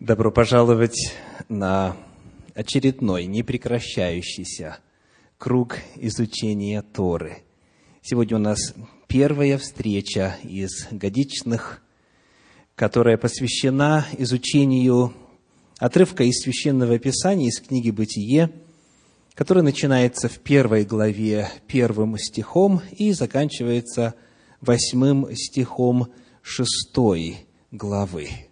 Добро пожаловать на очередной непрекращающийся круг изучения Торы. Сегодня у нас первая встреча из годичных, которая посвящена изучению отрывка из Священного Писания, из книги «Бытие», который начинается в первой главе первым стихом и заканчивается восьмым стихом шестой главы.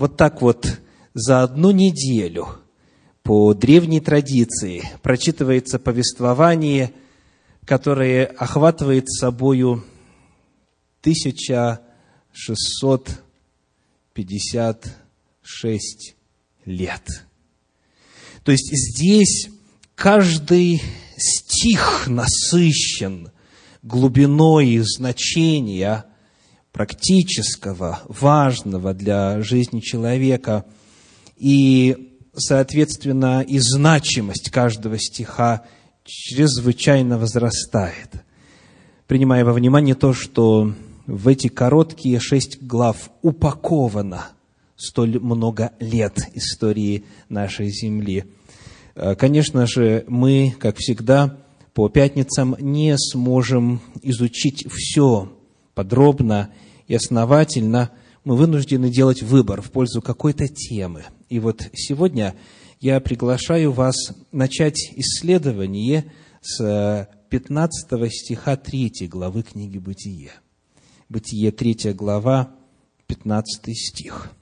Вот так вот за одну неделю по древней традиции прочитывается повествование, которое охватывает собою 1656 лет. То есть здесь каждый стих насыщен глубиной значения практического, важного для жизни человека. И, соответственно, и значимость каждого стиха чрезвычайно возрастает. Принимая во внимание то, что в эти короткие шесть глав упаковано столь много лет истории нашей земли. Конечно же, мы, как всегда, по пятницам не сможем изучить все подробно и основательно, мы вынуждены делать выбор в пользу какой-то темы. И вот сегодня я приглашаю вас начать исследование с 15 стиха 3 главы книги «Бытие». Бытие 3 глава, 15 стих.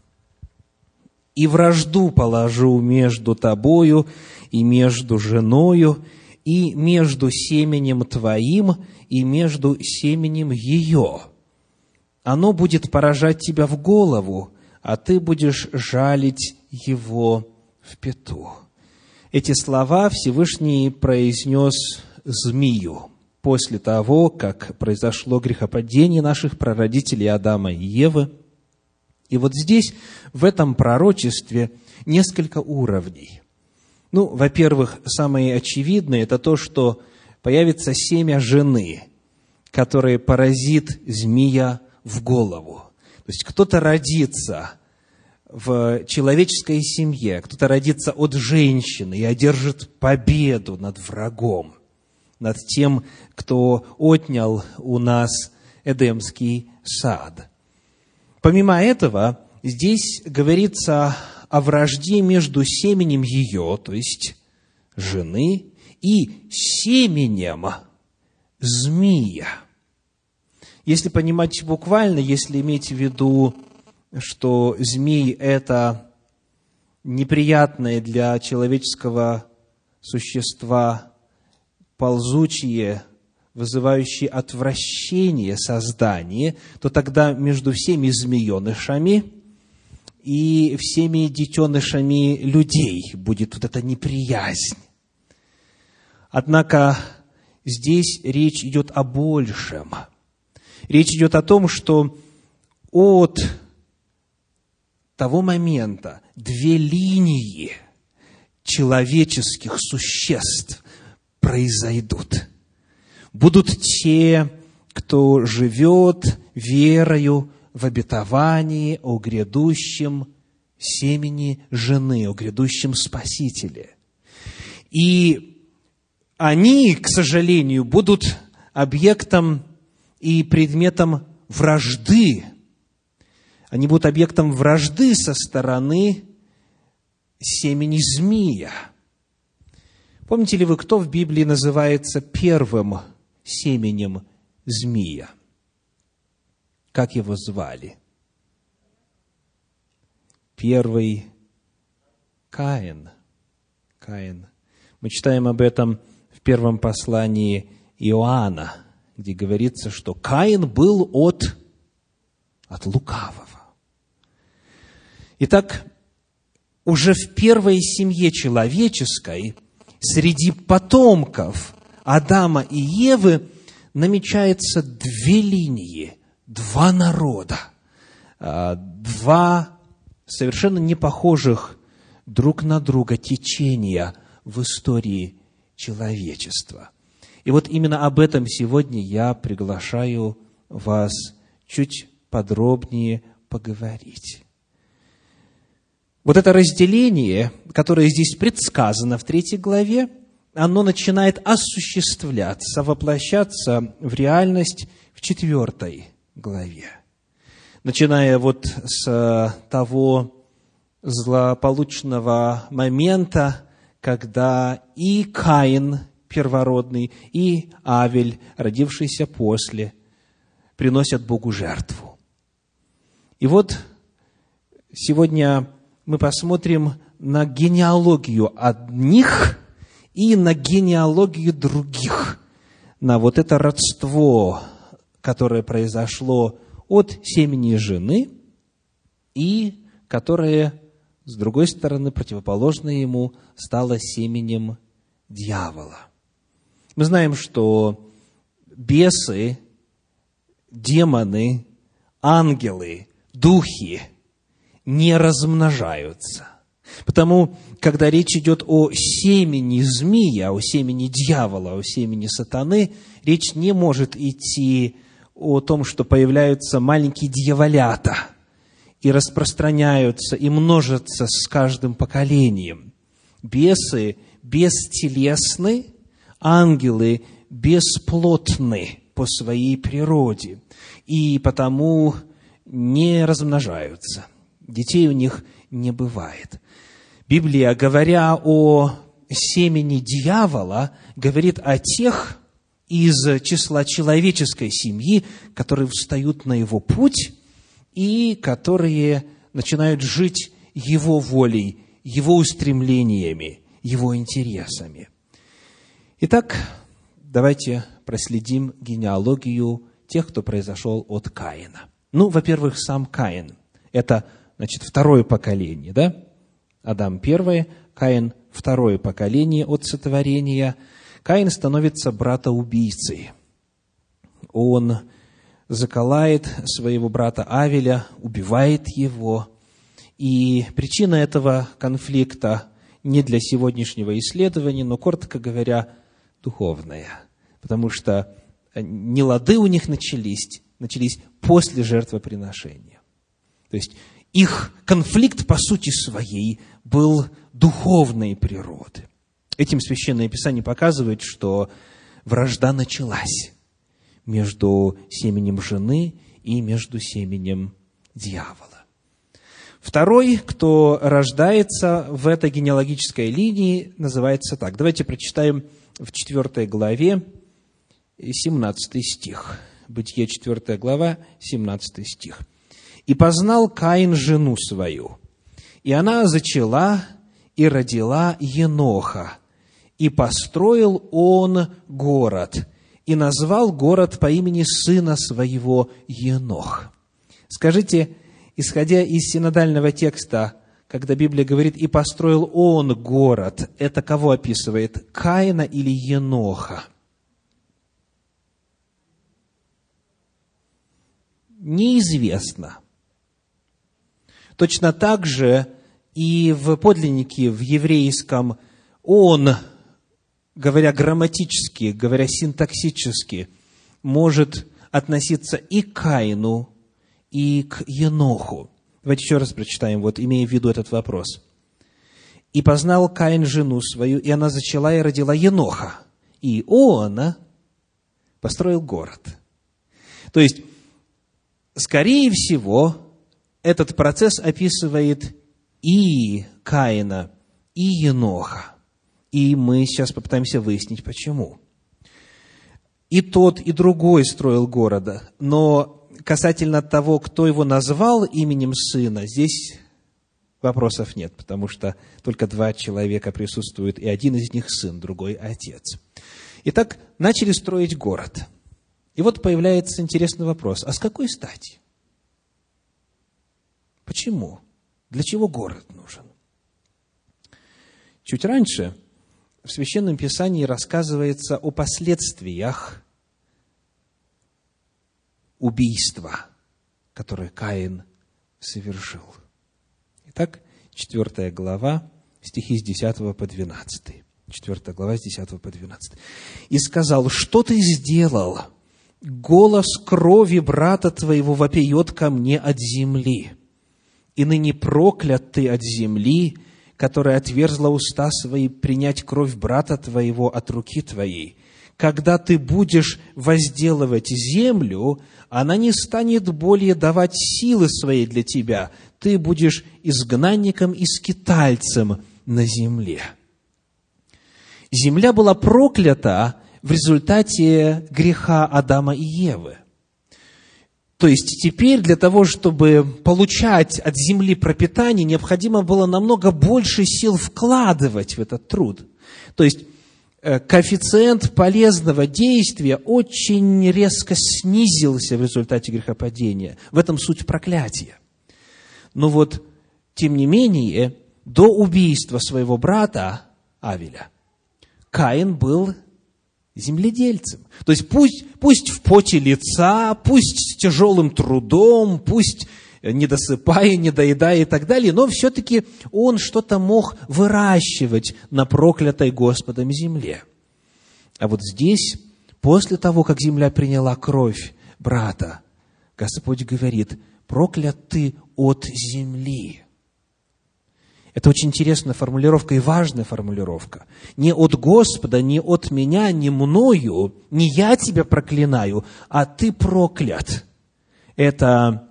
«И вражду положу между тобою и между женою, и между семенем твоим, и между семенем ее. Оно будет поражать тебя в голову, а ты будешь жалить его в пету». Эти слова Всевышний произнес змею после того, как произошло грехопадение наших прародителей Адама и Евы. И вот здесь, в этом пророчестве, несколько уровней – ну, во-первых, самое очевидное – это то, что появится семя жены, которое поразит змея в голову. То есть кто-то родится в человеческой семье, кто-то родится от женщины и одержит победу над врагом, над тем, кто отнял у нас Эдемский сад. Помимо этого, здесь говорится о вражде между семенем ее, то есть жены, и семенем змея. Если понимать буквально, если иметь в виду, что змей – это неприятное для человеческого существа ползучие, вызывающие отвращение создание, то тогда между всеми змеенышами – и всеми детенышами людей будет вот эта неприязнь. Однако здесь речь идет о большем. Речь идет о том, что от того момента две линии человеческих существ произойдут. Будут те, кто живет верою в обетовании о грядущем семени жены, о грядущем Спасителе. И они, к сожалению, будут объектом и предметом вражды. Они будут объектом вражды со стороны семени змея. Помните ли вы, кто в Библии называется первым семенем змея? Как его звали? Первый Каин. Каин. Мы читаем об этом в первом послании Иоанна, где говорится, что Каин был от, от лукавого. Итак, уже в первой семье человеческой, среди потомков Адама и Евы, намечаются две линии два народа, а, два совершенно не похожих друг на друга течения в истории человечества. И вот именно об этом сегодня я приглашаю вас чуть подробнее поговорить. Вот это разделение, которое здесь предсказано в третьей главе, оно начинает осуществляться, воплощаться в реальность в четвертой главе. Начиная вот с того злополучного момента, когда и Каин первородный, и Авель, родившийся после, приносят Богу жертву. И вот сегодня мы посмотрим на генеалогию одних и на генеалогию других, на вот это родство, которое произошло от семени жены и которое, с другой стороны, противоположно ему, стало семенем дьявола. Мы знаем, что бесы, демоны, ангелы, духи не размножаются. Потому, когда речь идет о семени змея, о семени дьявола, о семени сатаны, речь не может идти о том, что появляются маленькие дьяволята и распространяются, и множатся с каждым поколением. Бесы бестелесны, ангелы бесплотны по своей природе, и потому не размножаются. Детей у них не бывает. Библия, говоря о семени дьявола, говорит о тех из числа человеческой семьи, которые встают на его путь и которые начинают жить его волей, его устремлениями, его интересами. Итак, давайте проследим генеалогию тех, кто произошел от Каина. Ну, во-первых, сам Каин. Это, значит, второе поколение, да? Адам первое, Каин второе поколение от сотворения. Каин становится брата-убийцей. Он заколает своего брата Авеля, убивает его. И причина этого конфликта не для сегодняшнего исследования, но, коротко говоря, духовная. Потому что не лады у них начались, начались после жертвоприношения. То есть их конфликт по сути своей был духовной природы. Этим Священное Писание показывает, что вражда началась между семенем жены и между семенем дьявола. Второй, кто рождается в этой генеалогической линии, называется так. Давайте прочитаем в 4 главе 17 стих. Бытие 4 глава, 17 стих. «И познал Каин жену свою, и она зачала и родила Еноха, и построил он город, и назвал город по имени сына своего Енох». Скажите, исходя из синодального текста, когда Библия говорит «и построил он город», это кого описывает? Каина или Еноха? – неизвестно. Точно так же и в подлиннике, в еврейском, он, говоря грамматически, говоря синтаксически, может относиться и к Каину, и к Еноху. Давайте еще раз прочитаем, вот имея в виду этот вопрос. «И познал Каин жену свою, и она зачала и родила Еноха. И он построил город». То есть, скорее всего, этот процесс описывает и Каина, и Еноха. И мы сейчас попытаемся выяснить, почему. И тот, и другой строил города, но касательно того, кто его назвал именем сына, здесь вопросов нет, потому что только два человека присутствуют, и один из них сын, другой отец. Итак, начали строить город – и вот появляется интересный вопрос, а с какой стати? Почему? Для чего город нужен? Чуть раньше в Священном Писании рассказывается о последствиях убийства, которое Каин совершил. Итак, 4 глава, стихи с 10 по 12. 4 глава, с 10 по 12. «И сказал, что ты сделал?» голос крови брата твоего вопиет ко мне от земли. и ныне проклят ты от земли, которая отверзла уста свои принять кровь брата твоего от руки твоей. Когда ты будешь возделывать землю, она не станет более давать силы своей для тебя. Ты будешь изгнанником и скитальцем на земле. Земля была проклята в результате греха Адама и Евы. То есть теперь для того, чтобы получать от земли пропитание, необходимо было намного больше сил вкладывать в этот труд. То есть э, коэффициент полезного действия очень резко снизился в результате грехопадения. В этом суть проклятия. Но вот, тем не менее, до убийства своего брата Авеля Каин был земледельцем. То есть пусть, пусть в поте лица, пусть с тяжелым трудом, пусть не досыпая, не доедая и так далее, но все-таки он что-то мог выращивать на проклятой Господом земле. А вот здесь, после того, как земля приняла кровь брата, Господь говорит, проклят ты от земли. Это очень интересная формулировка и важная формулировка. Не от Господа, не от меня, не мною, не я тебя проклинаю, а ты проклят. Это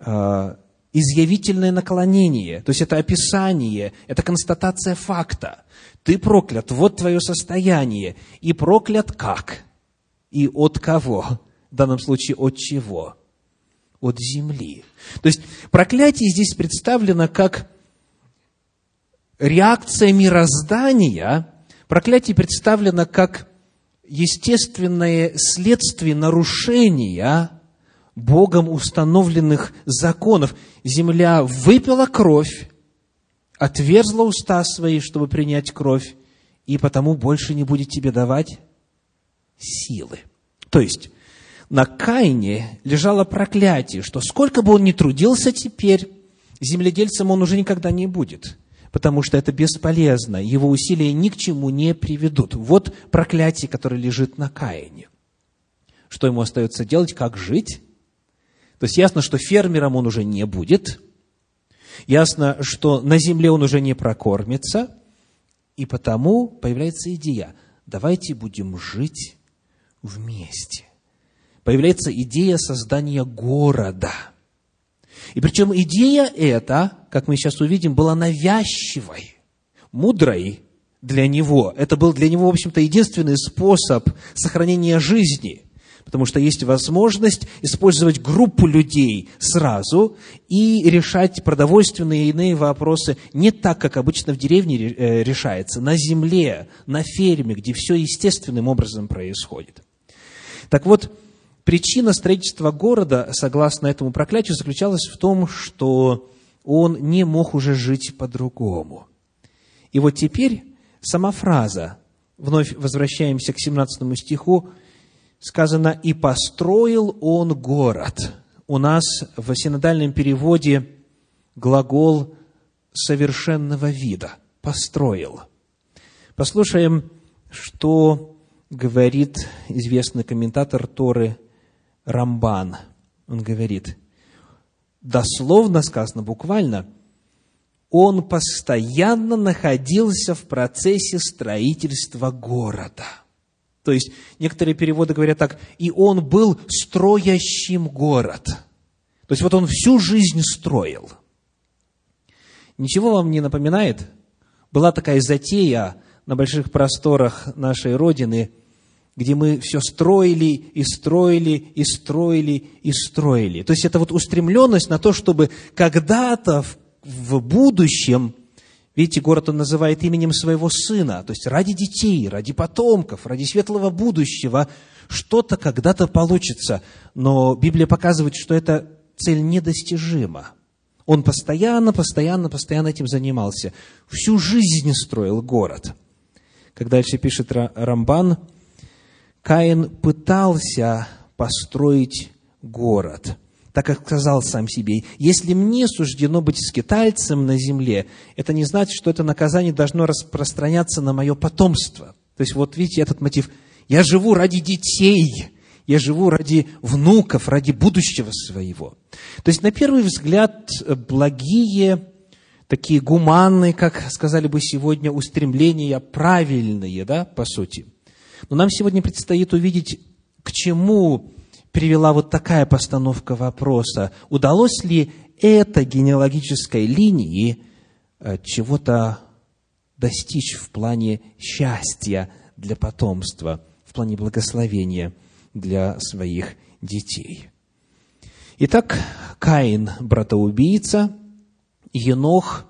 э, изъявительное наклонение, то есть это описание, это констатация факта. Ты проклят, вот твое состояние. И проклят как? И от кого? В данном случае от чего? От земли. То есть проклятие здесь представлено как реакция мироздания, проклятие представлено как естественное следствие нарушения Богом установленных законов. Земля выпила кровь, отверзла уста свои, чтобы принять кровь, и потому больше не будет тебе давать силы. То есть, на Каине лежало проклятие, что сколько бы он ни трудился теперь, земледельцем он уже никогда не будет – потому что это бесполезно, его усилия ни к чему не приведут. Вот проклятие, которое лежит на Каине. Что ему остается делать, как жить? То есть ясно, что фермером он уже не будет, ясно, что на земле он уже не прокормится, и потому появляется идея, давайте будем жить вместе. Появляется идея создания города – и причем идея эта, как мы сейчас увидим, была навязчивой, мудрой для него. Это был для него, в общем-то, единственный способ сохранения жизни, потому что есть возможность использовать группу людей сразу и решать продовольственные и иные вопросы не так, как обычно в деревне э, решается, на земле, на ферме, где все естественным образом происходит. Так вот, Причина строительства города, согласно этому проклятию, заключалась в том, что он не мог уже жить по-другому. И вот теперь сама фраза, вновь возвращаемся к 17 стиху, сказано «И построил он город». У нас в синодальном переводе глагол совершенного вида – «построил». Послушаем, что говорит известный комментатор Торы Рамбан. Он говорит, дословно сказано, буквально, он постоянно находился в процессе строительства города. То есть, некоторые переводы говорят так, и он был строящим город. То есть, вот он всю жизнь строил. Ничего вам не напоминает? Была такая затея на больших просторах нашей Родины – где мы все строили и строили и строили и строили. То есть это вот устремленность на то, чтобы когда-то в, в будущем, видите, город он называет именем своего сына, то есть ради детей, ради потомков, ради светлого будущего, что-то когда-то получится. Но Библия показывает, что эта цель недостижима. Он постоянно, постоянно, постоянно этим занимался. Всю жизнь строил город. Как дальше пишет Рамбан, Каин пытался построить город, так как сказал сам себе, если мне суждено быть скитальцем на земле, это не значит, что это наказание должно распространяться на мое потомство. То есть вот видите этот мотив. Я живу ради детей, Я живу ради внуков, ради будущего своего. То есть, на первый взгляд, благие, такие гуманные, как сказали бы сегодня, устремления, правильные, да, по сути. Но нам сегодня предстоит увидеть, к чему привела вот такая постановка вопроса. Удалось ли этой генеалогической линии э, чего-то достичь в плане счастья для потомства, в плане благословения для своих детей. Итак, Каин – братоубийца, Енох,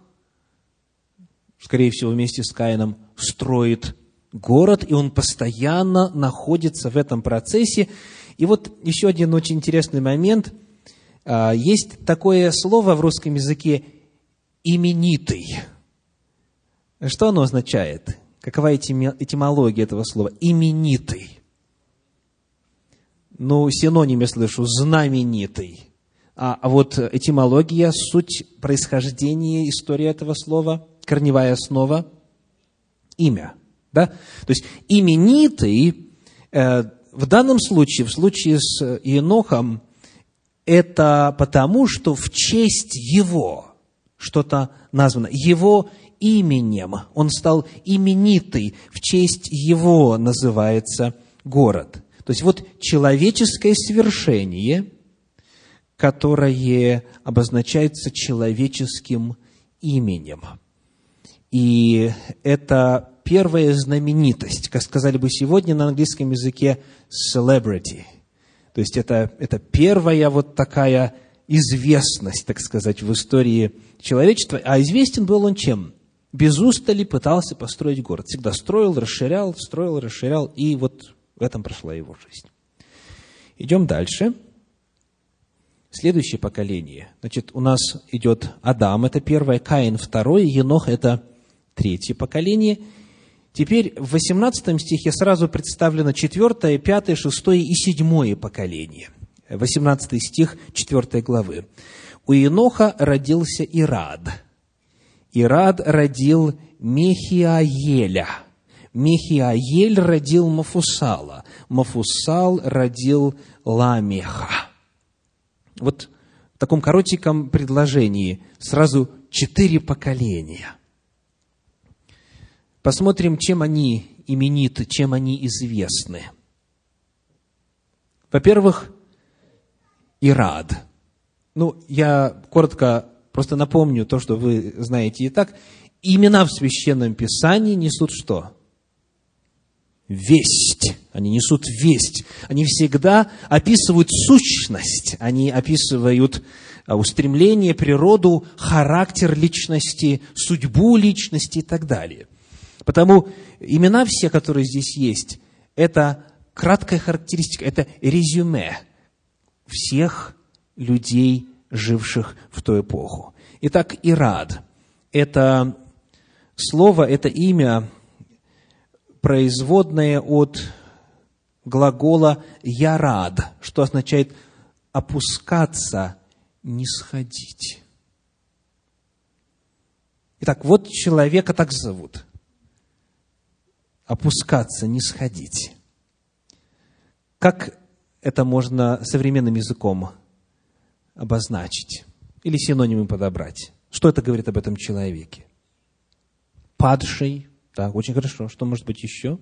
скорее всего, вместе с Каином строит город, и он постоянно находится в этом процессе. И вот еще один очень интересный момент. А, есть такое слово в русском языке «именитый». Что оно означает? Какова этимология этого слова? Именитый. Ну, синоним я слышу, знаменитый. А, а вот этимология, суть происхождения, история этого слова, корневая основа, имя. Да? То есть именитый э, в данном случае, в случае с Енохом, это потому, что в честь его что-то названо. Его именем. Он стал именитый, в честь его называется город. То есть вот человеческое свершение, которое обозначается человеческим именем. И это первая знаменитость, как сказали бы сегодня на английском языке, celebrity. То есть это, это первая вот такая известность, так сказать, в истории человечества. А известен был он чем? без устали пытался построить город. Всегда строил, расширял, строил, расширял, и вот в этом прошла его жизнь. Идем дальше. Следующее поколение. Значит, у нас идет Адам, это первое, Каин второе, Енох это третье поколение. Теперь в 18 стихе сразу представлено четвертое, пятое, шестое и седьмое поколение. 18 стих 4 главы. У Еноха родился Ирад – Ирад родил Мехиаеля. Мехиаель родил Мафусала. Мафусал родил Ламеха. Вот в таком коротеньком предложении сразу четыре поколения. Посмотрим, чем они имениты, чем они известны. Во-первых, Ирад. Ну, я коротко Просто напомню то, что вы знаете и так. Имена в Священном Писании несут что? Весть. Они несут весть. Они всегда описывают сущность. Они описывают а, устремление, природу, характер личности, судьбу личности и так далее. Потому имена все, которые здесь есть, это краткая характеристика, это резюме всех людей живших в ту эпоху. Итак, Ирад – это слово, это имя, производное от глагола «ярад», что означает «опускаться», «не сходить». Итак, вот человека так зовут. Опускаться, не сходить. Как это можно современным языком обозначить или синонимы подобрать. Что это говорит об этом человеке? Падший. Так, очень хорошо. Что может быть еще?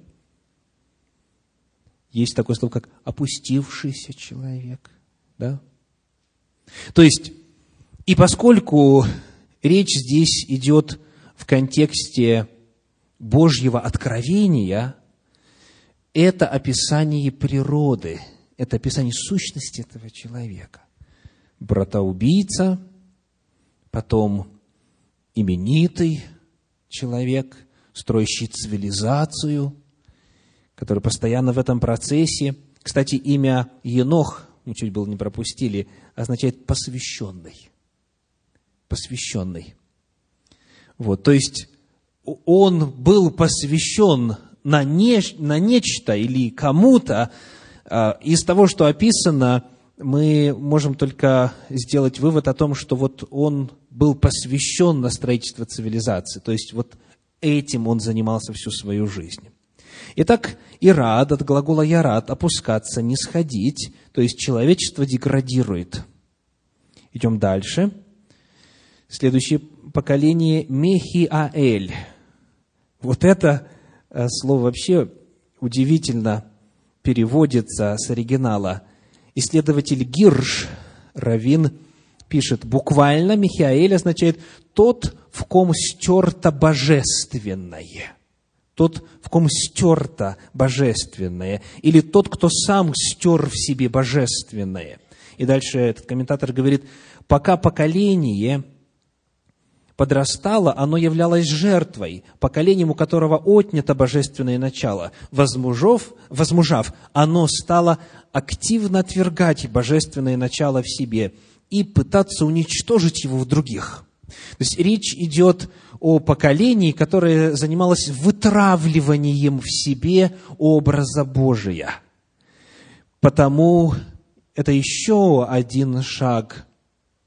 Есть такое слово, как опустившийся человек. Да? То есть, и поскольку речь здесь идет в контексте Божьего откровения, это описание природы, это описание сущности этого человека братоубийца, потом именитый человек, строящий цивилизацию, который постоянно в этом процессе. Кстати, имя Енох, мы чуть было не пропустили, означает посвященный. Посвященный. Вот, то есть он был посвящен на, не, на нечто или кому-то, а, из того, что описано, мы можем только сделать вывод о том, что вот он был посвящен на строительство цивилизации, то есть вот этим он занимался всю свою жизнь. Итак, ирад от глагола ярад – опускаться, не сходить, то есть человечество деградирует. Идем дальше. Следующее поколение – Мехиаэль. Вот это э, слово вообще удивительно переводится с оригинала. Исследователь Гирш, Равин, пишет, буквально Михаэль означает «тот, в ком стерто божественное» тот, в ком стерто божественное, или тот, кто сам стер в себе божественное. И дальше этот комментатор говорит, пока поколение подрастало, оно являлось жертвой, поколением, у которого отнято божественное начало. Возмужав, возмужав, оно стало активно отвергать божественное начало в себе и пытаться уничтожить его в других. То есть речь идет о поколении, которое занималось вытравливанием в себе образа Божия. Потому это еще один шаг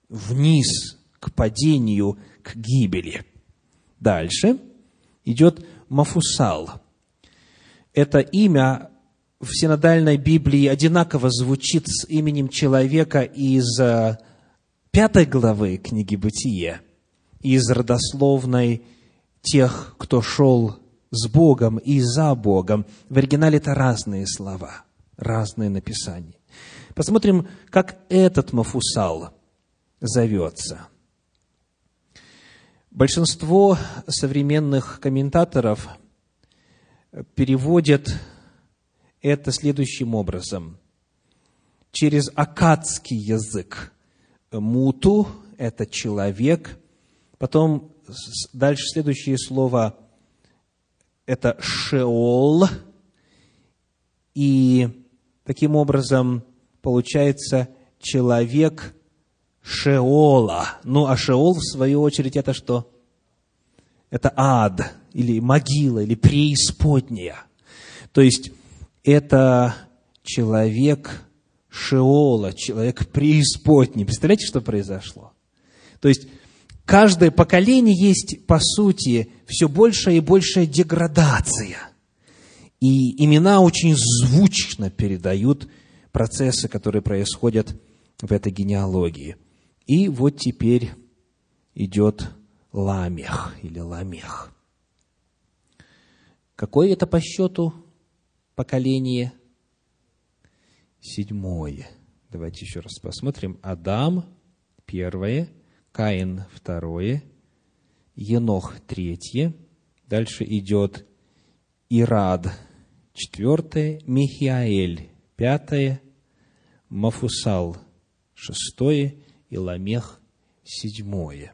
вниз к падению, к гибели. Дальше идет Мафусал. Это имя в синодальной Библии одинаково звучит с именем человека из э, пятой главы книги «Бытие», из родословной тех, кто шел с Богом и за Богом. В оригинале это разные слова, разные написания. Посмотрим, как этот Мафусал зовется. Большинство современных комментаторов переводят это следующим образом. Через акадский язык. Муту – это человек. Потом дальше следующее слово – это шеол. И таким образом получается человек шеола. Ну, а шеол, в свою очередь, это что? Это ад, или могила, или преисподняя. То есть, это человек Шеола, человек преисподней. Представляете, что произошло? То есть, каждое поколение есть, по сути, все большая и большая деградация. И имена очень звучно передают процессы, которые происходят в этой генеалогии. И вот теперь идет Ламех или Ламех. Какое это по счету поколение? Седьмое. Давайте еще раз посмотрим. Адам – первое, Каин – второе, Енох – третье. Дальше идет Ирад – четвертое, Михиаэль – пятое, Мафусал – шестое и Ламех – седьмое.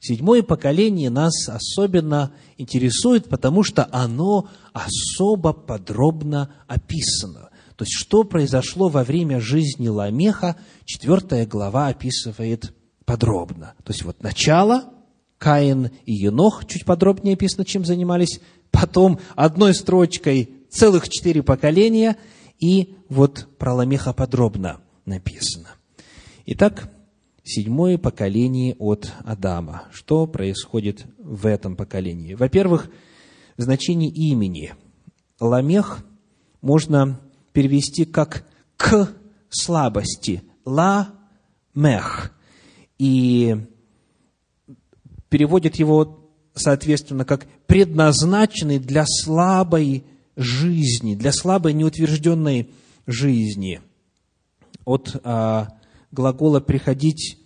Седьмое поколение нас особенно интересует, потому что оно особо подробно описано. То есть, что произошло во время жизни Ламеха, четвертая глава описывает подробно. То есть, вот начало, Каин и Енох, чуть подробнее описано, чем занимались, потом одной строчкой целых четыре поколения, и вот про Ламеха подробно написано. Итак, седьмое поколение от Адама. Что происходит в этом поколении? Во-первых, значение имени. Ламех можно перевести как «к слабости». Ла-мех. И переводит его, соответственно, как предназначенный для слабой жизни, для слабой неутвержденной жизни. От а, глагола «приходить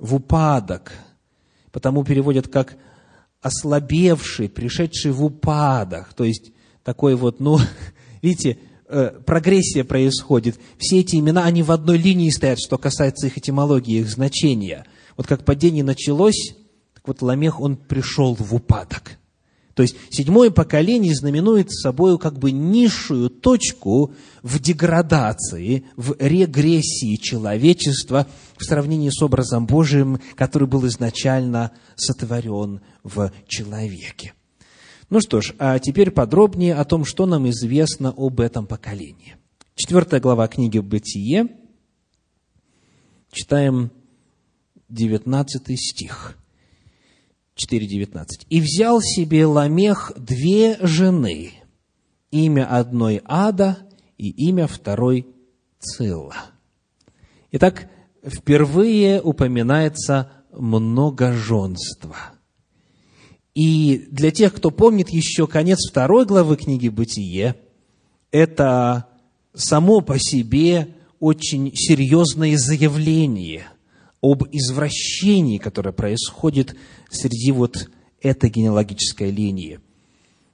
в упадок», потому переводят как «ослабевший», «пришедший в упадок». То есть, такой вот, ну, видите, э, прогрессия происходит. Все эти имена, они в одной линии стоят, что касается их этимологии, их значения. Вот как падение началось, так вот Ламех, он пришел в упадок. То есть седьмое поколение знаменует собой как бы низшую точку в деградации, в регрессии человечества в сравнении с образом Божиим, который был изначально сотворен в человеке. Ну что ж, а теперь подробнее о том, что нам известно об этом поколении. Четвертая глава книги «Бытие». Читаем 19 стих. 4.19. «И взял себе Ламех две жены, имя одной Ада и имя второй Цилла. Итак, впервые упоминается многоженство. И для тех, кто помнит еще конец второй главы книги «Бытие», это само по себе очень серьезное заявление об извращении, которое происходит среди вот этой генеалогической линии.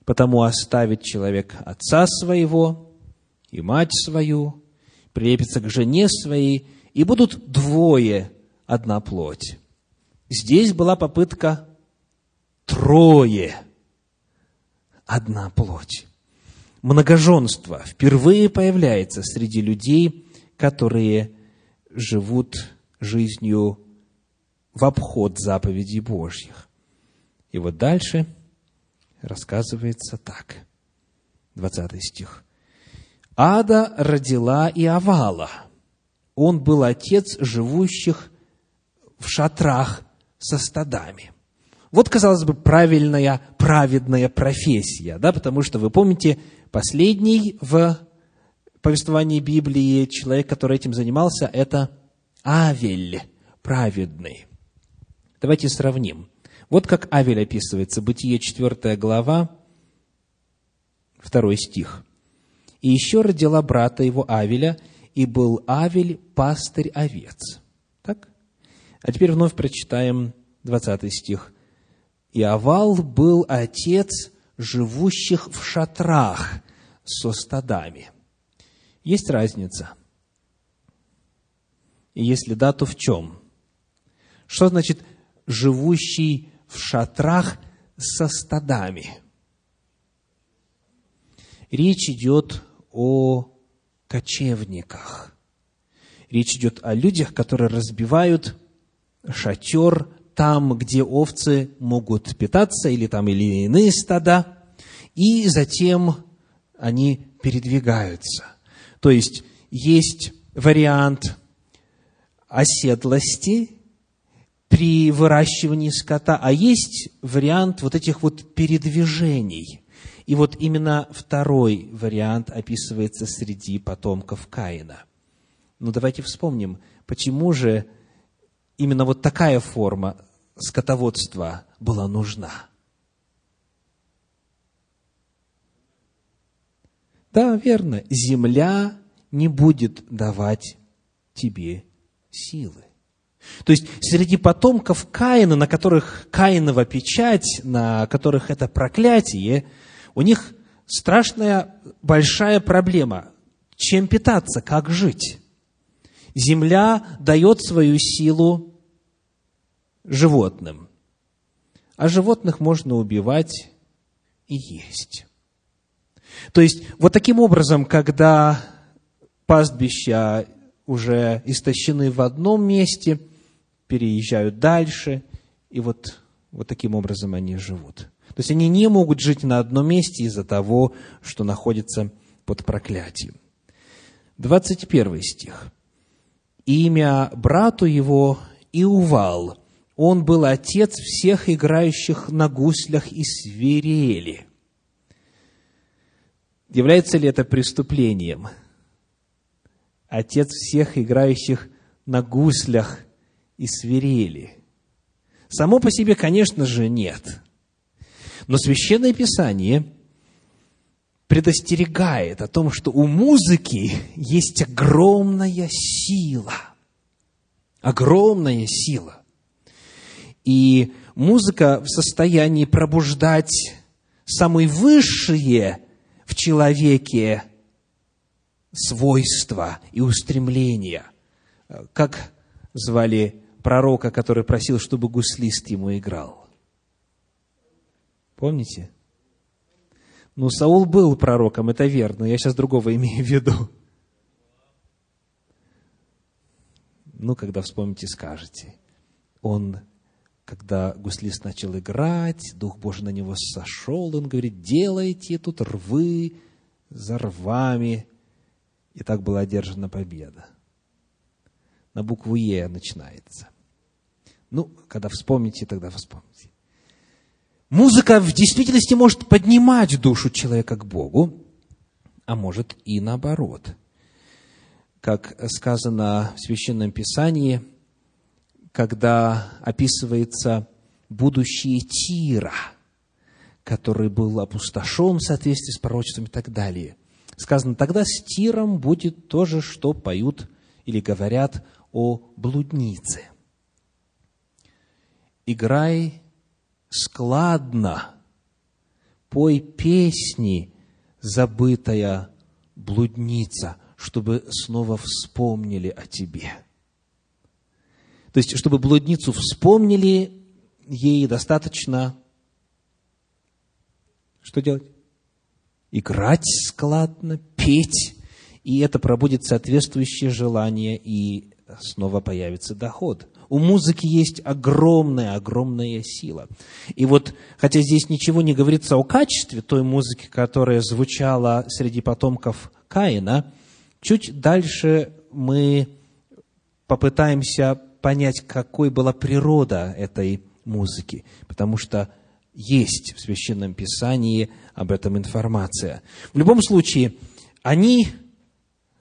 Потому оставит человек отца своего и мать свою, прилепится к жене своей, и будут двое одна плоть. Здесь была попытка трое одна плоть. Многоженство впервые появляется среди людей, которые живут жизнью в обход заповедей Божьих. И вот дальше рассказывается так. 20 стих. Ада родила Иовала. Он был отец живущих в шатрах со стадами. Вот, казалось бы, правильная, праведная профессия, да, потому что, вы помните, последний в повествовании Библии человек, который этим занимался, это Авель, праведный. Давайте сравним. Вот как Авель описывается, Бытие 4 глава, 2 стих. «И еще родила брата его Авеля, и был Авель пастырь овец». Так? А теперь вновь прочитаем 20 стих. «И Авал был отец живущих в шатрах со стадами». Есть разница? Если да, то в чем? Что значит живущий в шатрах со стадами? Речь идет о кочевниках. Речь идет о людях, которые разбивают шатер там, где овцы могут питаться, или там или иные стада, и затем они передвигаются. То есть, есть вариант оседлости при выращивании скота, а есть вариант вот этих вот передвижений. И вот именно второй вариант описывается среди потомков Каина. Ну, давайте вспомним, почему же именно вот такая форма скотоводства была нужна. Да, верно, земля не будет давать тебе силы. То есть среди потомков Каина, на которых Каинова печать, на которых это проклятие, у них страшная большая проблема. Чем питаться, как жить? Земля дает свою силу животным. А животных можно убивать и есть. То есть, вот таким образом, когда пастбища уже истощены в одном месте, переезжают дальше, и вот, вот таким образом они живут. То есть они не могут жить на одном месте из-за того, что находятся под проклятием. 21 стих. Имя брату его Иувал, он был отец всех играющих на гуслях и свирели. Является ли это преступлением? Отец всех играющих на гуслях и свирели. Само по себе, конечно же, нет. Но Священное Писание предостерегает о том, что у музыки есть огромная сила. Огромная сила. И музыка в состоянии пробуждать самые высшие в человеке свойства и устремления. Как звали пророка, который просил, чтобы гуслист ему играл? Помните? Ну, Саул был пророком, это верно, я сейчас другого имею в виду. Ну, когда вспомните, скажете. Он когда гуслист начал играть, Дух Божий на него сошел, он говорит, делайте тут рвы за рвами. И так была одержана победа. На букву Е начинается. Ну, когда вспомните, тогда вспомните. Музыка в действительности может поднимать душу человека к Богу, а может и наоборот. Как сказано в Священном Писании, когда описывается будущее Тира, который был опустошен в соответствии с пророчеством и так далее. Сказано, тогда с Тиром будет то же, что поют или говорят о блуднице. Играй складно, пой песни, забытая блудница, чтобы снова вспомнили о тебе. То есть, чтобы блудницу вспомнили, ей достаточно что делать? Играть складно, петь, и это пробудет соответствующее желание, и снова появится доход. У музыки есть огромная, огромная сила. И вот, хотя здесь ничего не говорится о качестве той музыки, которая звучала среди потомков Каина, чуть дальше мы попытаемся понять, какой была природа этой музыки, потому что есть в Священном Писании об этом информация. В любом случае, они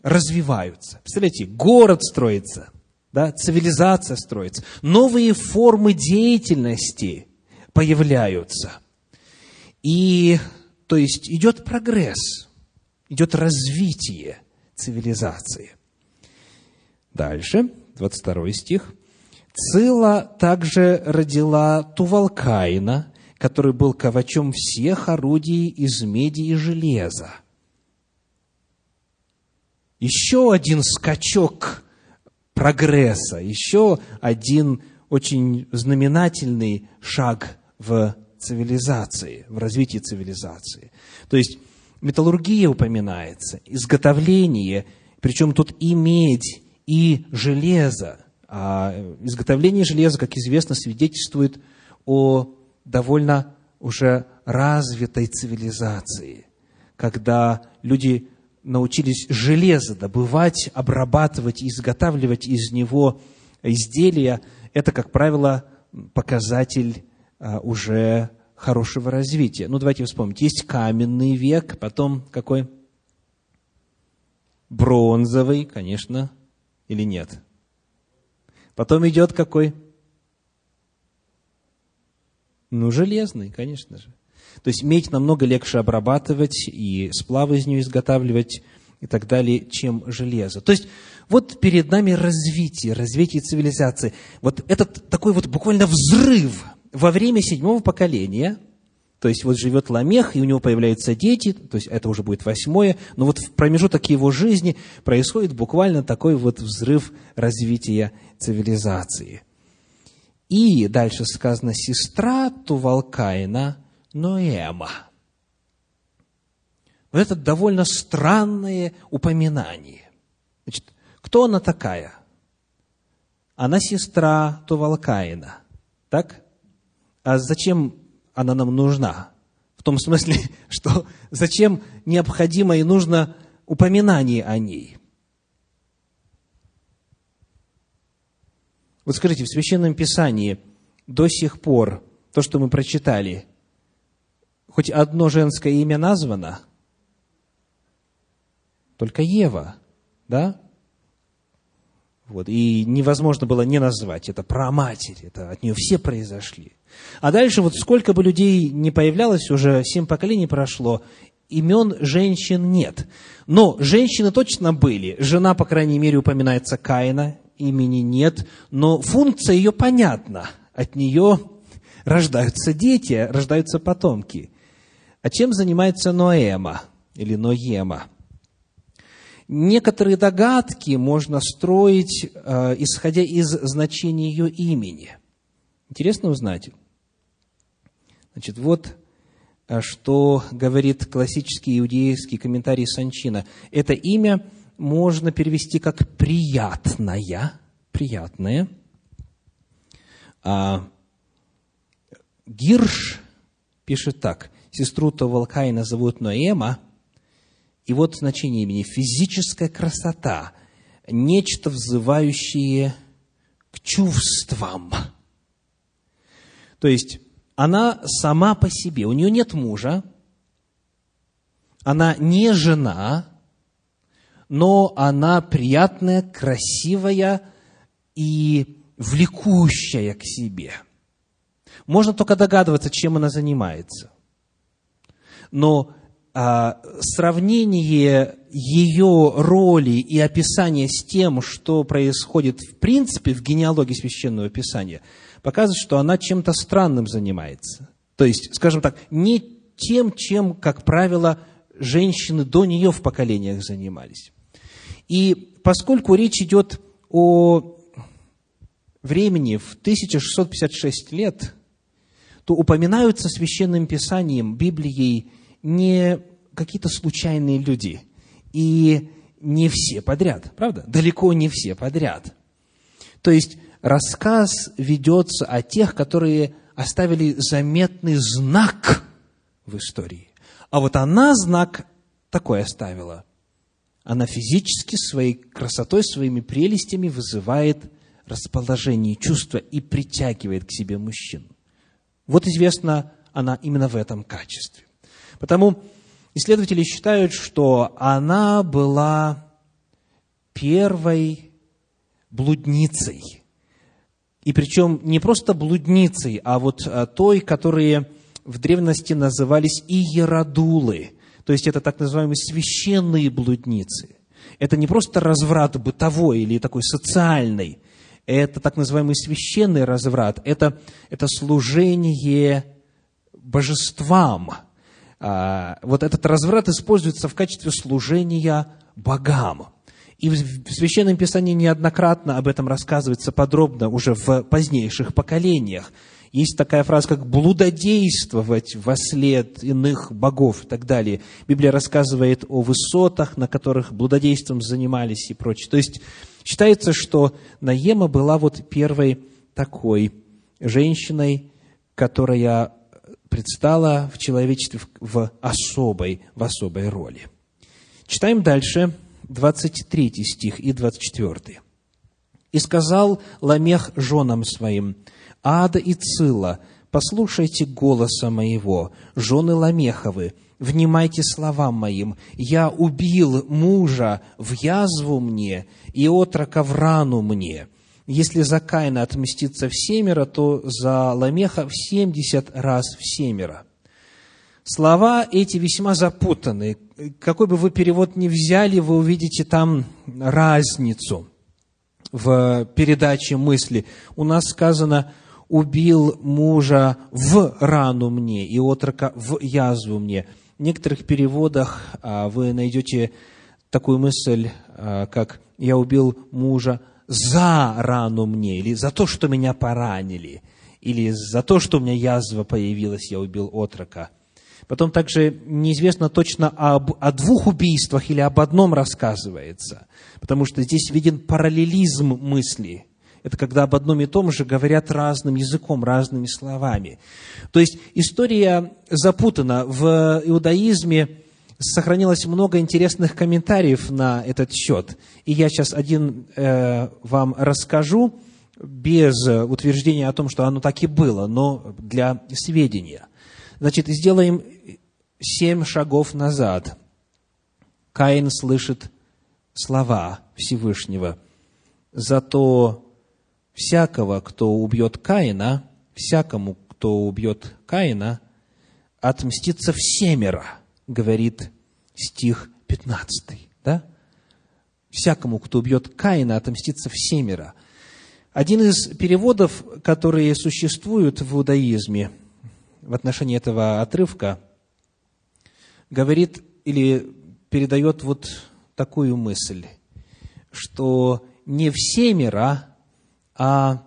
развиваются. Представляете, город строится, да, цивилизация строится, новые формы деятельности появляются. И, то есть, идет прогресс, идет развитие цивилизации. Дальше, 22 стих. Цила также родила Тувалкаина, который был ковачом всех орудий из меди и железа. Еще один скачок прогресса, еще один очень знаменательный шаг в цивилизации, в развитии цивилизации. То есть металлургия упоминается, изготовление, причем тут и медь, и железо. А изготовление железа, как известно, свидетельствует о довольно уже развитой цивилизации, когда люди научились железо добывать, обрабатывать, изготавливать из него изделия, это, как правило, показатель а, уже хорошего развития. Ну, давайте вспомним. Есть каменный век, потом какой? Бронзовый, конечно, или нет? Потом идет какой? Ну, железный, конечно же. То есть медь намного легче обрабатывать и сплавы из нее изготавливать и так далее, чем железо. То есть вот перед нами развитие, развитие цивилизации. Вот этот такой вот буквально взрыв во время седьмого поколения, то есть вот живет Ламех, и у него появляются дети, то есть это уже будет восьмое, но вот в промежуток его жизни происходит буквально такой вот взрыв развития цивилизации. И дальше сказано, сестра Тувалкаина Ноэма. Вот это довольно странное упоминание. Значит, кто она такая? Она сестра Тувалкаина. Так? А зачем она нам нужна? В том смысле, что зачем необходимо и нужно упоминание о ней? Вот скажите, в Священном Писании до сих пор то, что мы прочитали, хоть одно женское имя названо? Только Ева, да? Вот, и невозможно было не назвать. Это про матерь, это от нее все произошли. А дальше вот сколько бы людей не появлялось, уже семь поколений прошло, имен женщин нет. Но женщины точно были. Жена, по крайней мере, упоминается Каина, имени нет, но функция ее понятна. От нее рождаются дети, рождаются потомки. А чем занимается Ноэма или Ноема? Некоторые догадки можно строить, э, исходя из значения ее имени. Интересно узнать? Значит, вот э, что говорит классический иудейский комментарий Санчина. Это имя можно перевести как приятная, приятное. А Гирш пишет так. Сестру Тавалкаина зовут Ноэма. И вот значение имени. Физическая красота. Нечто взывающее к чувствам. То есть, она сама по себе. У нее нет мужа. она не жена, но она приятная, красивая и влекущая к себе. Можно только догадываться, чем она занимается. Но а, сравнение ее роли и описание с тем, что происходит в принципе в генеалогии Священного Писания, показывает, что она чем-то странным занимается. То есть, скажем так, не тем, чем, как правило, женщины до нее в поколениях занимались. И поскольку речь идет о времени в 1656 лет, то упоминаются священным писанием, Библией, не какие-то случайные люди. И не все подряд, правда? Далеко не все подряд. То есть рассказ ведется о тех, которые оставили заметный знак в истории. А вот она знак такой оставила – она физически своей красотой, своими прелестями вызывает расположение, чувство и притягивает к себе мужчин. Вот известно она именно в этом качестве. Потому исследователи считают, что она была первой блудницей. И причем не просто блудницей, а вот а, той, которые в древности назывались иеродулы. То есть это так называемые священные блудницы. Это не просто разврат бытовой или такой социальный, это так называемый священный разврат, это, это служение божествам. А, вот этот разврат используется в качестве служения богам. И в Священном Писании неоднократно об этом рассказывается подробно уже в позднейших поколениях. Есть такая фраза, как блудодействовать во след иных богов и так далее. Библия рассказывает о высотах, на которых блудодейством занимались и прочее. То есть считается, что Наема была вот первой такой женщиной, которая предстала в человечестве в особой, в особой роли. Читаем дальше 23 стих и 24. «И сказал Ламех женам своим, Ада и Цила, послушайте голоса моего, жены Ламеховы, внимайте словам моим. Я убил мужа в язву мне и отрока в рану мне. Если за Каина отмститься в семеро, то за Ламеха в семьдесят раз в семеро. Слова эти весьма запутаны. Какой бы вы перевод ни взяли, вы увидите там разницу в передаче мысли. У нас сказано – убил мужа в рану мне и отрока в язву мне. В некоторых переводах а, вы найдете такую мысль, а, как «я убил мужа за рану мне» или «за то, что меня поранили», или «за то, что у меня язва появилась, я убил отрока». Потом также неизвестно точно об, о двух убийствах или об одном рассказывается, потому что здесь виден параллелизм мысли – это когда об одном и том же говорят разным языком, разными словами. То есть история запутана. В иудаизме сохранилось много интересных комментариев на этот счет. И я сейчас один э, вам расскажу без утверждения о том, что оно так и было, но для сведения. Значит, сделаем семь шагов назад. Каин слышит слова Всевышнего. Зато всякого, кто убьет Каина, всякому, кто убьет Каина, отмстится всемеро, говорит стих 15. Да? Всякому, кто убьет Каина, отмстится всемеро. Один из переводов, которые существуют в иудаизме в отношении этого отрывка, говорит или передает вот такую мысль, что не всемеро а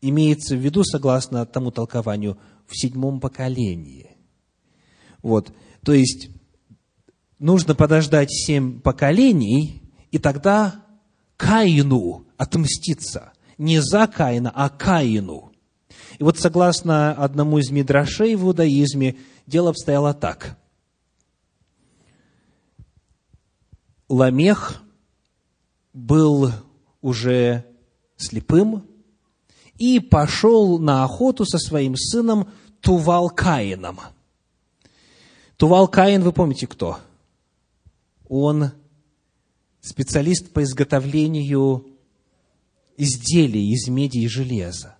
имеется в виду, согласно тому толкованию, в седьмом поколении. Вот, то есть нужно подождать семь поколений, и тогда Каину отмститься. Не за Каина, а Каину. И вот согласно одному из мидрашей в иудаизме, дело обстояло так. Ламех был уже слепым, и пошел на охоту со своим сыном Тувал Каином. Тувал Каин, вы помните кто? он специалист по изготовлению изделий из меди и железа.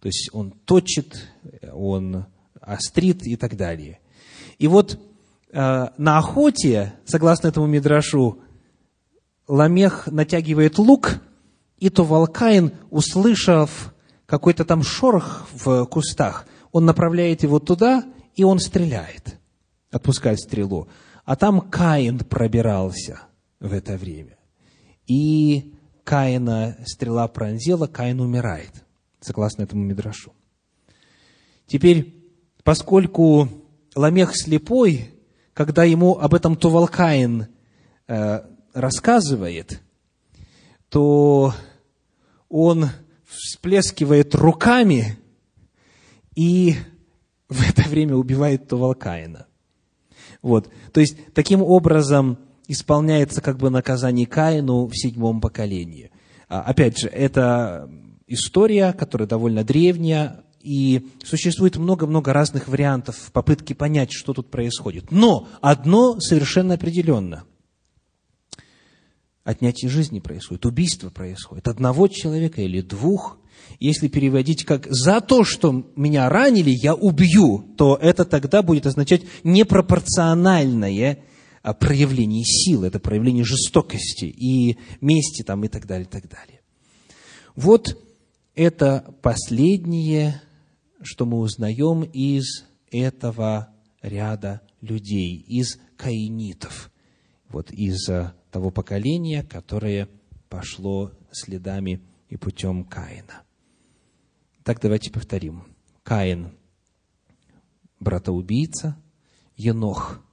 То есть он точит, он острит и так далее. И вот э, на охоте, согласно этому мидрашу, Ламех натягивает лук, и то Волкаин, услышав какой-то там шорох в кустах, он направляет его туда, и он стреляет, отпускает стрелу. А там Каин пробирался в это время. И Каина стрела пронзила, Каин умирает, согласно этому мидрашу. Теперь, поскольку Ламех слепой, когда ему об этом Тувалкаин э, рассказывает, то он всплескивает руками и в это время убивает Тувалкаина. Вот. То есть, таким образом исполняется как бы наказание Каину в седьмом поколении. А, опять же, это история, которая довольно древняя, и существует много-много разных вариантов в попытке понять, что тут происходит. Но одно совершенно определенно. Отнятие жизни происходит, убийство происходит. Одного человека или двух. Если переводить как «за то, что меня ранили, я убью», то это тогда будет означать непропорциональное а, проявление силы, это проявление жестокости и мести там, и так далее, и так далее. Вот это последнее что мы узнаем из этого ряда людей, из каинитов, вот из э, того поколения, которое пошло следами и путем Каина. Так давайте повторим. Каин – братоубийца, Енох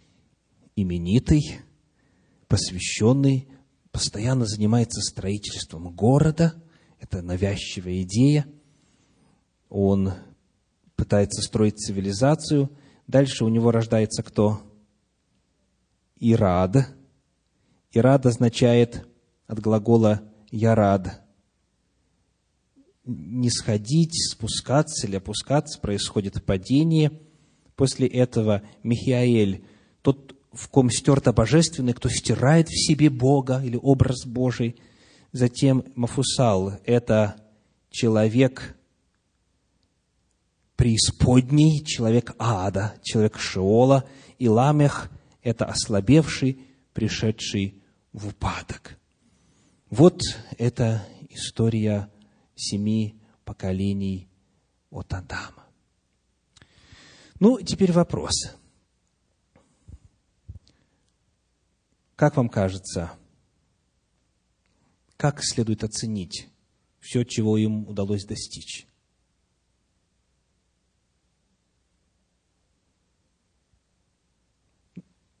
– именитый, посвященный, постоянно занимается строительством города. Это навязчивая идея – он пытается строить цивилизацию. Дальше у него рождается кто? Ирад. Ирад означает от глагола ярад. Не сходить, спускаться или опускаться, происходит падение. После этого Михаэль, тот, в ком стерто божественное, кто стирает в себе Бога или образ Божий. Затем Мафусал – это человек, преисподней, человек ада, человек Шеола, и Ламех – это ослабевший, пришедший в упадок. Вот это история семи поколений от Адама. Ну, теперь вопрос. Как вам кажется, как следует оценить все, чего им удалось достичь?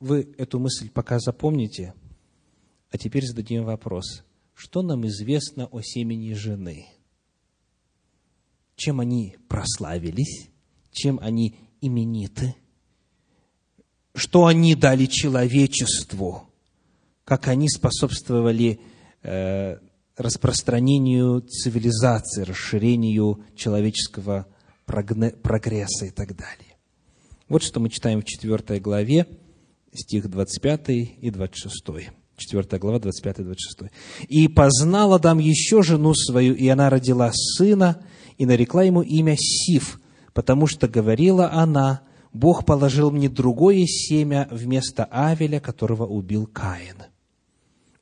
Вы эту мысль пока запомните, а теперь зададим вопрос. Что нам известно о семени жены? Чем они прославились? Чем они имениты? Что они дали человечеству? Как они способствовали э, распространению цивилизации, расширению человеческого прогресса и так далее. Вот что мы читаем в 4 главе стих 25 и 26. 4 глава, 25 и 26. «И познал Адам еще жену свою, и она родила сына, и нарекла ему имя Сиф, потому что говорила она, Бог положил мне другое семя вместо Авеля, которого убил Каин.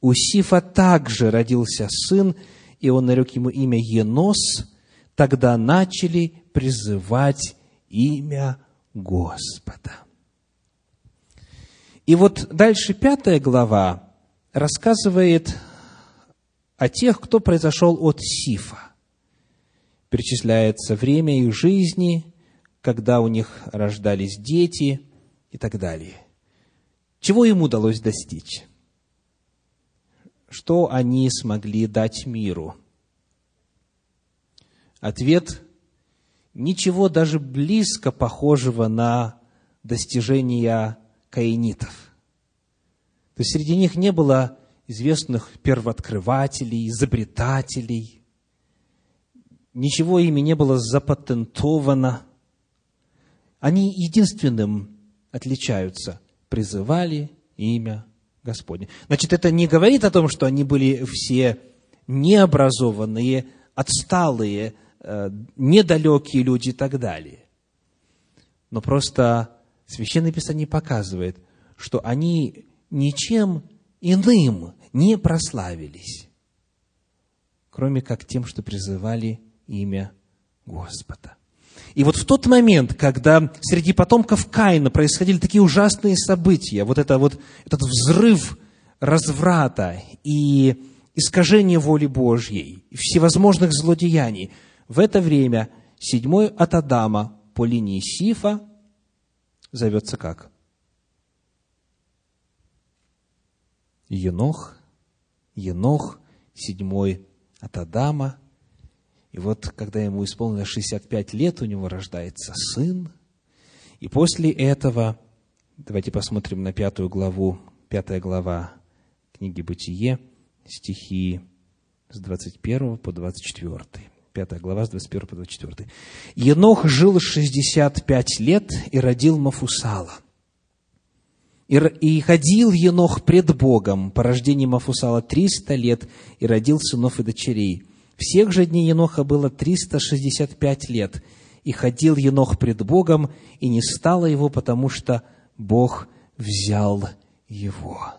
У Сифа также родился сын, и он нарек ему имя Енос, тогда начали призывать имя Господа. И вот дальше пятая глава рассказывает о тех, кто произошел от Сифа. Перечисляется время их жизни, когда у них рождались дети и так далее. Чего им удалось достичь? Что они смогли дать миру? Ответ – ничего даже близко похожего на достижения каинитов. То есть среди них не было известных первооткрывателей, изобретателей. Ничего ими не было запатентовано. Они единственным отличаются. Призывали имя Господня. Значит, это не говорит о том, что они были все необразованные, отсталые, э, недалекие люди и так далее. Но просто Священное Писание показывает, что они ничем иным не прославились, кроме как тем, что призывали имя Господа. И вот в тот момент, когда среди потомков Каина происходили такие ужасные события, вот, это вот этот взрыв разврата и искажение воли Божьей, всевозможных злодеяний, в это время седьмой от Адама по линии Сифа зовется как? Енох, Енох, седьмой от Адама. И вот, когда ему исполнилось 65 лет, у него рождается сын. И после этого, давайте посмотрим на пятую главу, пятая глава книги «Бытие», стихи с 21 по 24. Пятая глава с 21 по 24. «Енох жил 65 лет и родил Мафусала. И, ходил Енох пред Богом по рождению Мафусала 300 лет и родил сынов и дочерей. Всех же дней Еноха было 365 лет, и ходил Енох пред Богом, и не стало его, потому что Бог взял его».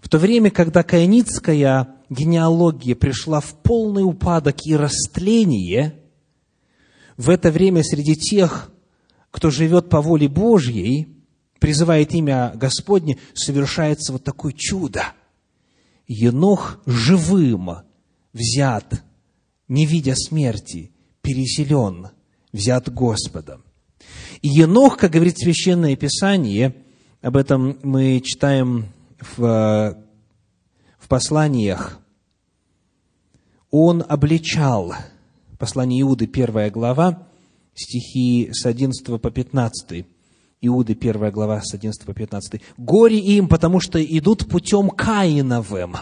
В то время, когда каиницкая генеалогия пришла в полный упадок и растление, в это время среди тех, кто живет по воле Божьей, призывает имя Господне, совершается вот такое чудо. Енох живым взят, не видя смерти, переселен, взят Господом. И Енох, как говорит Священное Писание, об этом мы читаем в, в посланиях, он обличал, послание Иуды, первая глава, стихи с 11 по 15, Иуды, первая глава, с 11 по 15. «Горе им, потому что идут путем Каиновым».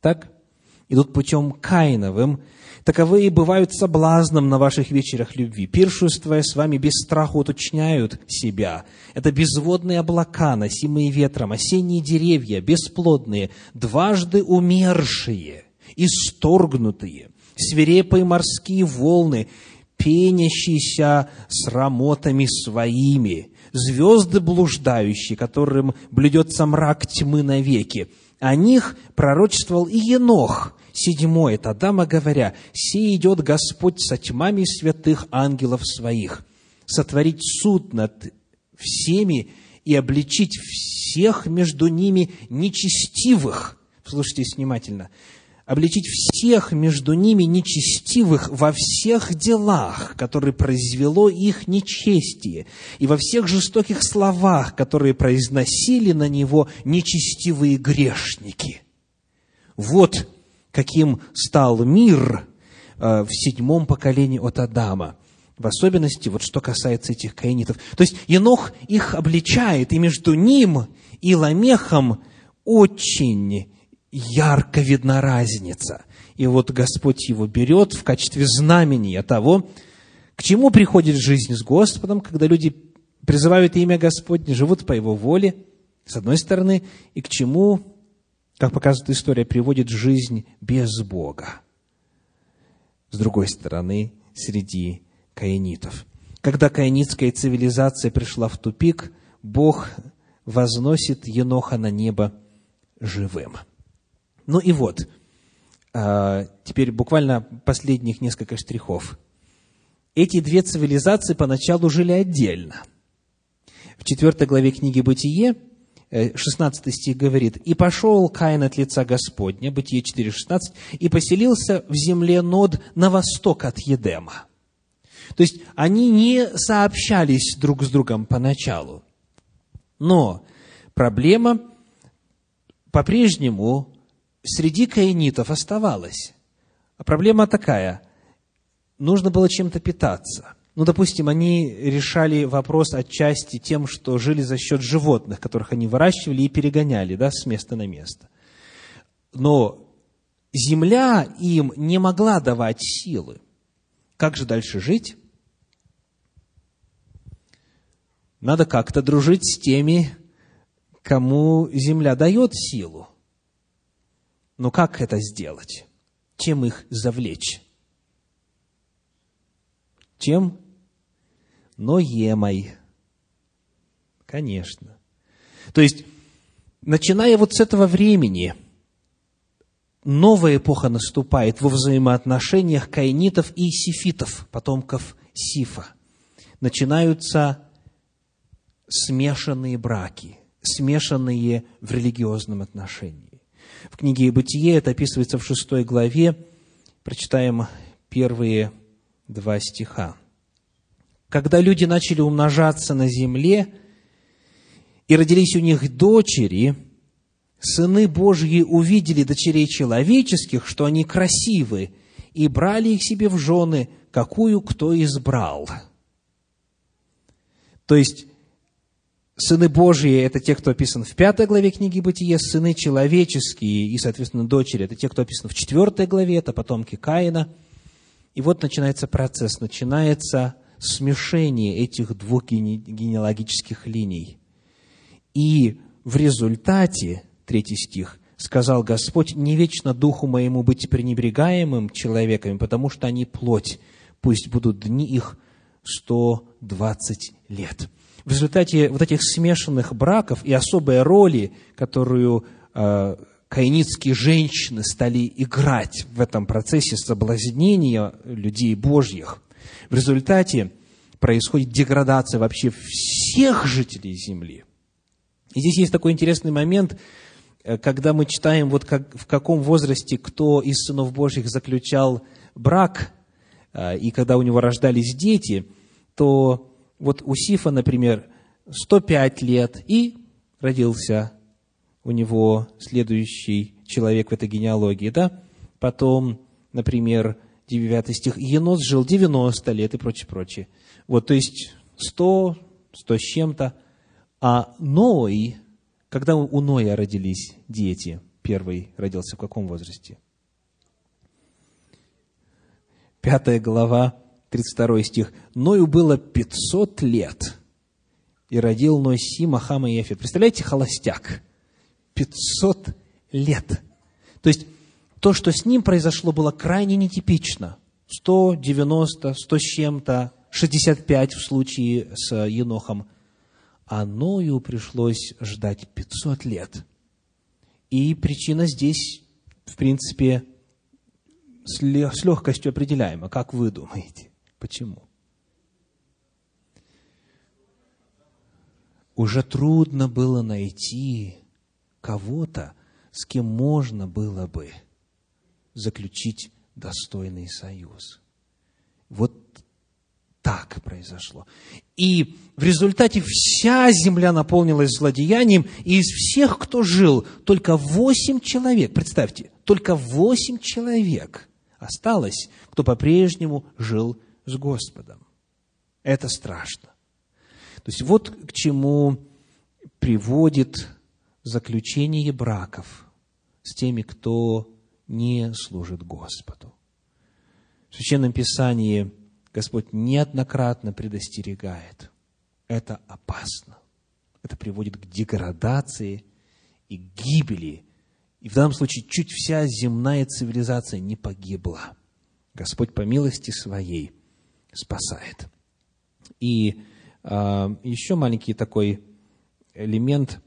Так? Идут путем Каиновым, Таковые бывают соблазном на ваших вечерах любви, пиршествуя с вами без страха уточняют себя. Это безводные облака, носимые ветром, осенние деревья, бесплодные, дважды умершие, исторгнутые, свирепые морские волны, пенящиеся с рамотами своими, звезды блуждающие, которым блюдется мрак тьмы навеки. О них пророчествовал и Енох – седьмой, это Адама, говоря, «Се идет Господь со тьмами святых ангелов своих, сотворить суд над всеми и обличить всех между ними нечестивых». Слушайте внимательно. «Обличить всех между ними нечестивых во всех делах, которые произвело их нечестие, и во всех жестоких словах, которые произносили на него нечестивые грешники». Вот каким стал мир э, в седьмом поколении от Адама. В особенности, вот что касается этих каинитов. То есть, Енох их обличает, и между ним и Ламехом очень ярко видна разница. И вот Господь его берет в качестве знамения того, к чему приходит жизнь с Господом, когда люди призывают имя Господне, живут по Его воле, с одной стороны, и к чему как показывает история, приводит жизнь без Бога. С другой стороны, среди каинитов. Когда каинитская цивилизация пришла в тупик, Бог возносит Еноха на небо живым. Ну и вот, а, теперь буквально последних несколько штрихов. Эти две цивилизации поначалу жили отдельно. В четвертой главе книги «Бытие» 16 стих говорит, «И пошел Каин от лица Господня», Бытие 4,16, «и поселился в земле Нод на восток от Едема». То есть, они не сообщались друг с другом поначалу. Но проблема по-прежнему среди каинитов оставалась. А проблема такая, нужно было чем-то питаться – ну, допустим, они решали вопрос отчасти тем, что жили за счет животных, которых они выращивали и перегоняли да, с места на место. Но земля им не могла давать силы. Как же дальше жить? Надо как-то дружить с теми, кому земля дает силу. Но как это сделать? Чем их завлечь? Чем? Ноемой. Конечно. То есть, начиная вот с этого времени, новая эпоха наступает во взаимоотношениях каинитов и сифитов, потомков Сифа. Начинаются смешанные браки, смешанные в религиозном отношении. В книге «Бытие» это описывается в шестой главе. Прочитаем первые два стиха. «Когда люди начали умножаться на земле, и родились у них дочери, сыны Божьи увидели дочерей человеческих, что они красивы, и брали их себе в жены, какую кто избрал». То есть, Сыны Божьи – это те, кто описан в пятой главе книги Бытия, сыны человеческие и, соответственно, дочери – это те, кто описан в четвертой главе, это потомки Каина. И вот начинается процесс, начинается смешение этих двух генеалогических линий. И в результате, третий стих, сказал Господь, не вечно духу моему быть пренебрегаемым человеками, потому что они плоть, пусть будут дни их 120 лет в результате вот этих смешанных браков и особой роли, которую э, каинитские женщины стали играть в этом процессе соблазнения людей Божьих, в результате происходит деградация вообще всех жителей земли. И здесь есть такой интересный момент, э, когда мы читаем, вот как, в каком возрасте кто из сынов Божьих заключал брак, э, и когда у него рождались дети, то вот у Сифа, например, 105 лет, и родился у него следующий человек в этой генеалогии, да? Потом, например, 9 стих, Енос жил 90 лет и прочее, прочее. Вот, то есть 100, 100 с чем-то. А Ной, когда у Ноя родились дети, первый родился в каком возрасте? Пятая глава, 32 стих. Ною было 500 лет, и родил Ной Сима, Хама и Ефет. Представляете, холостяк. 500 лет. То есть, то, что с ним произошло, было крайне нетипично. 190, 100 с чем-то, 65 в случае с Енохом. А Ною пришлось ждать 500 лет. И причина здесь, в принципе, с легкостью определяема. Как вы думаете? Почему? Уже трудно было найти кого-то, с кем можно было бы заключить достойный союз. Вот так произошло. И в результате вся земля наполнилась злодеянием, и из всех, кто жил, только восемь человек, представьте, только восемь человек осталось, кто по-прежнему жил с Господом. Это страшно. То есть вот к чему приводит заключение браков с теми, кто не служит Господу. В Священном Писании Господь неоднократно предостерегает. Это опасно. Это приводит к деградации и гибели. И в данном случае чуть вся земная цивилизация не погибла. Господь по милости своей спасает. И э, еще маленький такой элемент.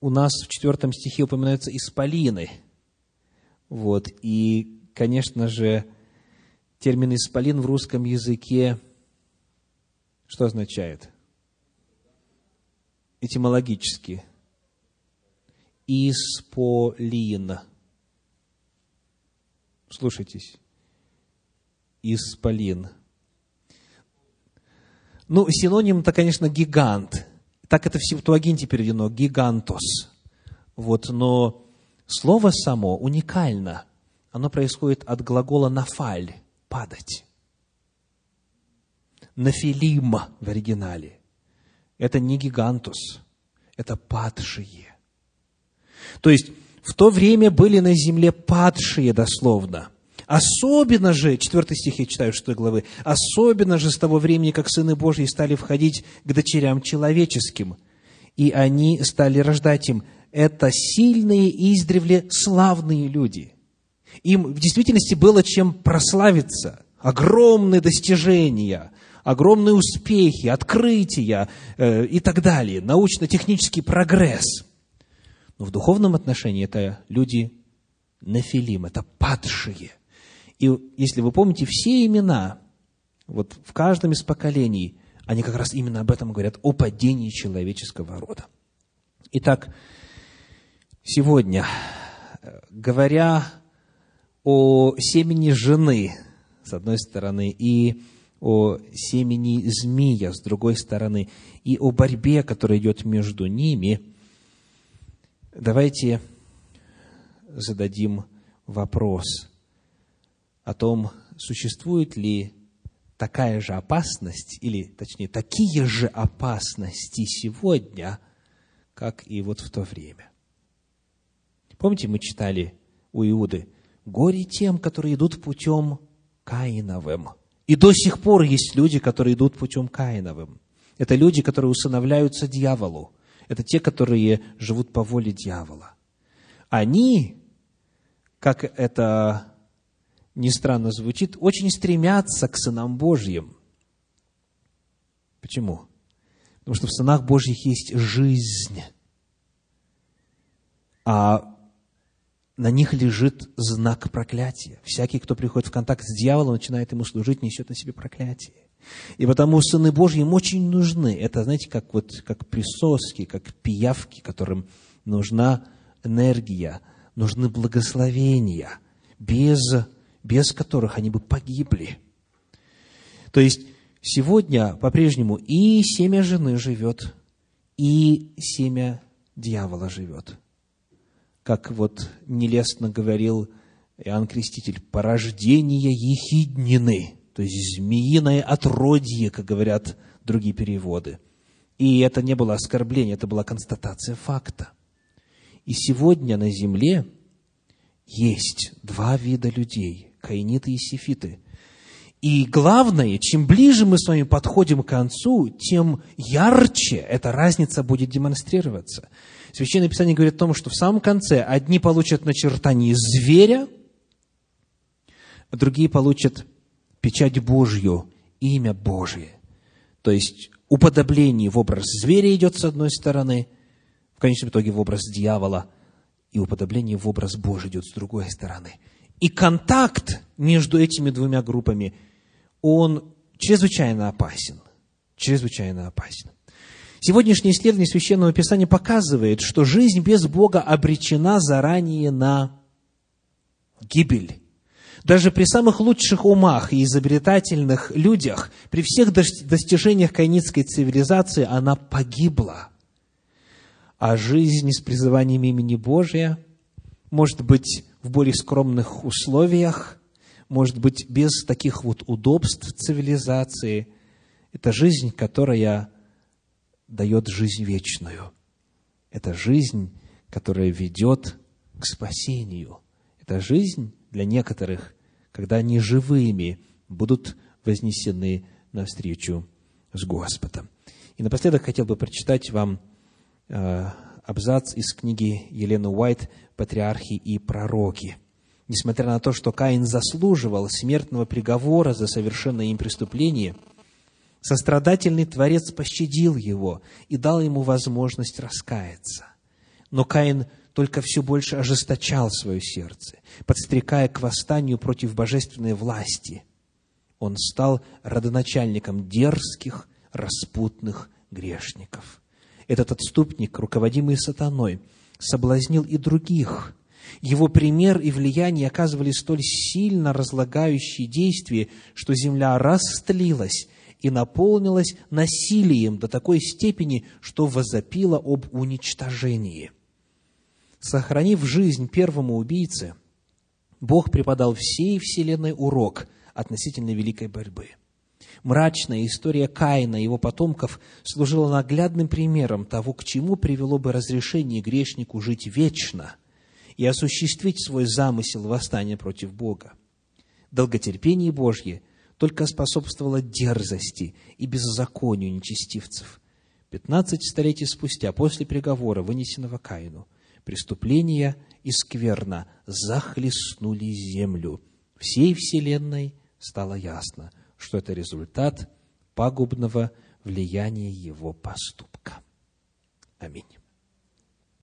У нас в четвертом стихе упоминаются исполины. Вот. И, конечно же, термин «исполин» в русском языке что означает? Этимологически. Исполин. Слушайтесь. Исполин. Ну, синоним-то, конечно, гигант. Так это в Септуагинте переведено, гигантос. Вот, но слово само уникально. Оно происходит от глагола нафаль, падать. Нафилим в оригинале. Это не гигантус, это падшие. То есть, в то время были на земле падшие дословно – Особенно же, 4 стих я читаю 6 главы, особенно же с того времени, как сыны Божьи стали входить к дочерям человеческим. и они стали рождать им. Это сильные и издревле славные люди. Им в действительности было чем прославиться. Огромные достижения, огромные успехи, открытия э, и так далее. Научно-технический прогресс. Но в духовном отношении это люди нефилим, это падшие. И если вы помните, все имена, вот в каждом из поколений, они как раз именно об этом говорят, о падении человеческого рода. Итак, сегодня, говоря о семени жены, с одной стороны, и о семени змея, с другой стороны, и о борьбе, которая идет между ними, давайте зададим вопрос о том, существует ли такая же опасность, или, точнее, такие же опасности сегодня, как и вот в то время. Помните, мы читали у Иуды, «Горе тем, которые идут путем Каиновым». И до сих пор есть люди, которые идут путем Каиновым. Это люди, которые усыновляются дьяволу. Это те, которые живут по воле дьявола. Они, как это ни странно звучит, очень стремятся к сынам Божьим. Почему? Потому что в сынах Божьих есть жизнь, а на них лежит знак проклятия. Всякий, кто приходит в контакт с дьяволом, начинает ему служить, несет на себе проклятие. И потому сыны Божьи им очень нужны. Это, знаете, как, вот, как присоски, как пиявки, которым нужна энергия, нужны благословения. Без без которых они бы погибли. То есть, сегодня по-прежнему и семя жены живет, и семя дьявола живет. Как вот нелестно говорил Иоанн Креститель, порождение ехиднины, то есть змеиное отродье, как говорят другие переводы. И это не было оскорбление, это была констатация факта. И сегодня на земле есть два вида людей каиниты и сифиты. И главное, чем ближе мы с вами подходим к концу, тем ярче эта разница будет демонстрироваться. Священное Писание говорит о том, что в самом конце одни получат начертание зверя, а другие получат печать Божью, имя Божие. То есть уподобление в образ зверя идет с одной стороны, в конечном итоге в образ дьявола, и уподобление в образ Божий идет с другой стороны – и контакт между этими двумя группами, он чрезвычайно опасен. Чрезвычайно опасен. Сегодняшнее исследование Священного Писания показывает, что жизнь без Бога обречена заранее на гибель. Даже при самых лучших умах и изобретательных людях, при всех достижениях кайницкой цивилизации, она погибла. А жизнь с призыванием имени Божия может быть в более скромных условиях, может быть, без таких вот удобств цивилизации. Это жизнь, которая дает жизнь вечную. Это жизнь, которая ведет к спасению. Это жизнь для некоторых, когда они живыми будут вознесены навстречу с Господом. И напоследок хотел бы прочитать вам э, абзац из книги Елены Уайт «Патриархи и пророки». Несмотря на то, что Каин заслуживал смертного приговора за совершенное им преступление, сострадательный Творец пощадил его и дал ему возможность раскаяться. Но Каин только все больше ожесточал свое сердце, подстрекая к восстанию против божественной власти. Он стал родоначальником дерзких, распутных грешников – этот отступник, руководимый сатаной, соблазнил и других. Его пример и влияние оказывали столь сильно разлагающие действия, что земля растлилась и наполнилась насилием до такой степени, что возопила об уничтожении. Сохранив жизнь первому убийце, Бог преподал всей вселенной урок относительно великой борьбы – Мрачная история Каина и его потомков служила наглядным примером того, к чему привело бы разрешение грешнику жить вечно и осуществить свой замысел восстания против Бога. Долготерпение Божье только способствовало дерзости и беззаконию нечестивцев. 15 столетий спустя, после приговора, вынесенного Каину, преступления и скверна захлестнули землю. Всей вселенной стало ясно, что это результат пагубного влияния его поступка. Аминь.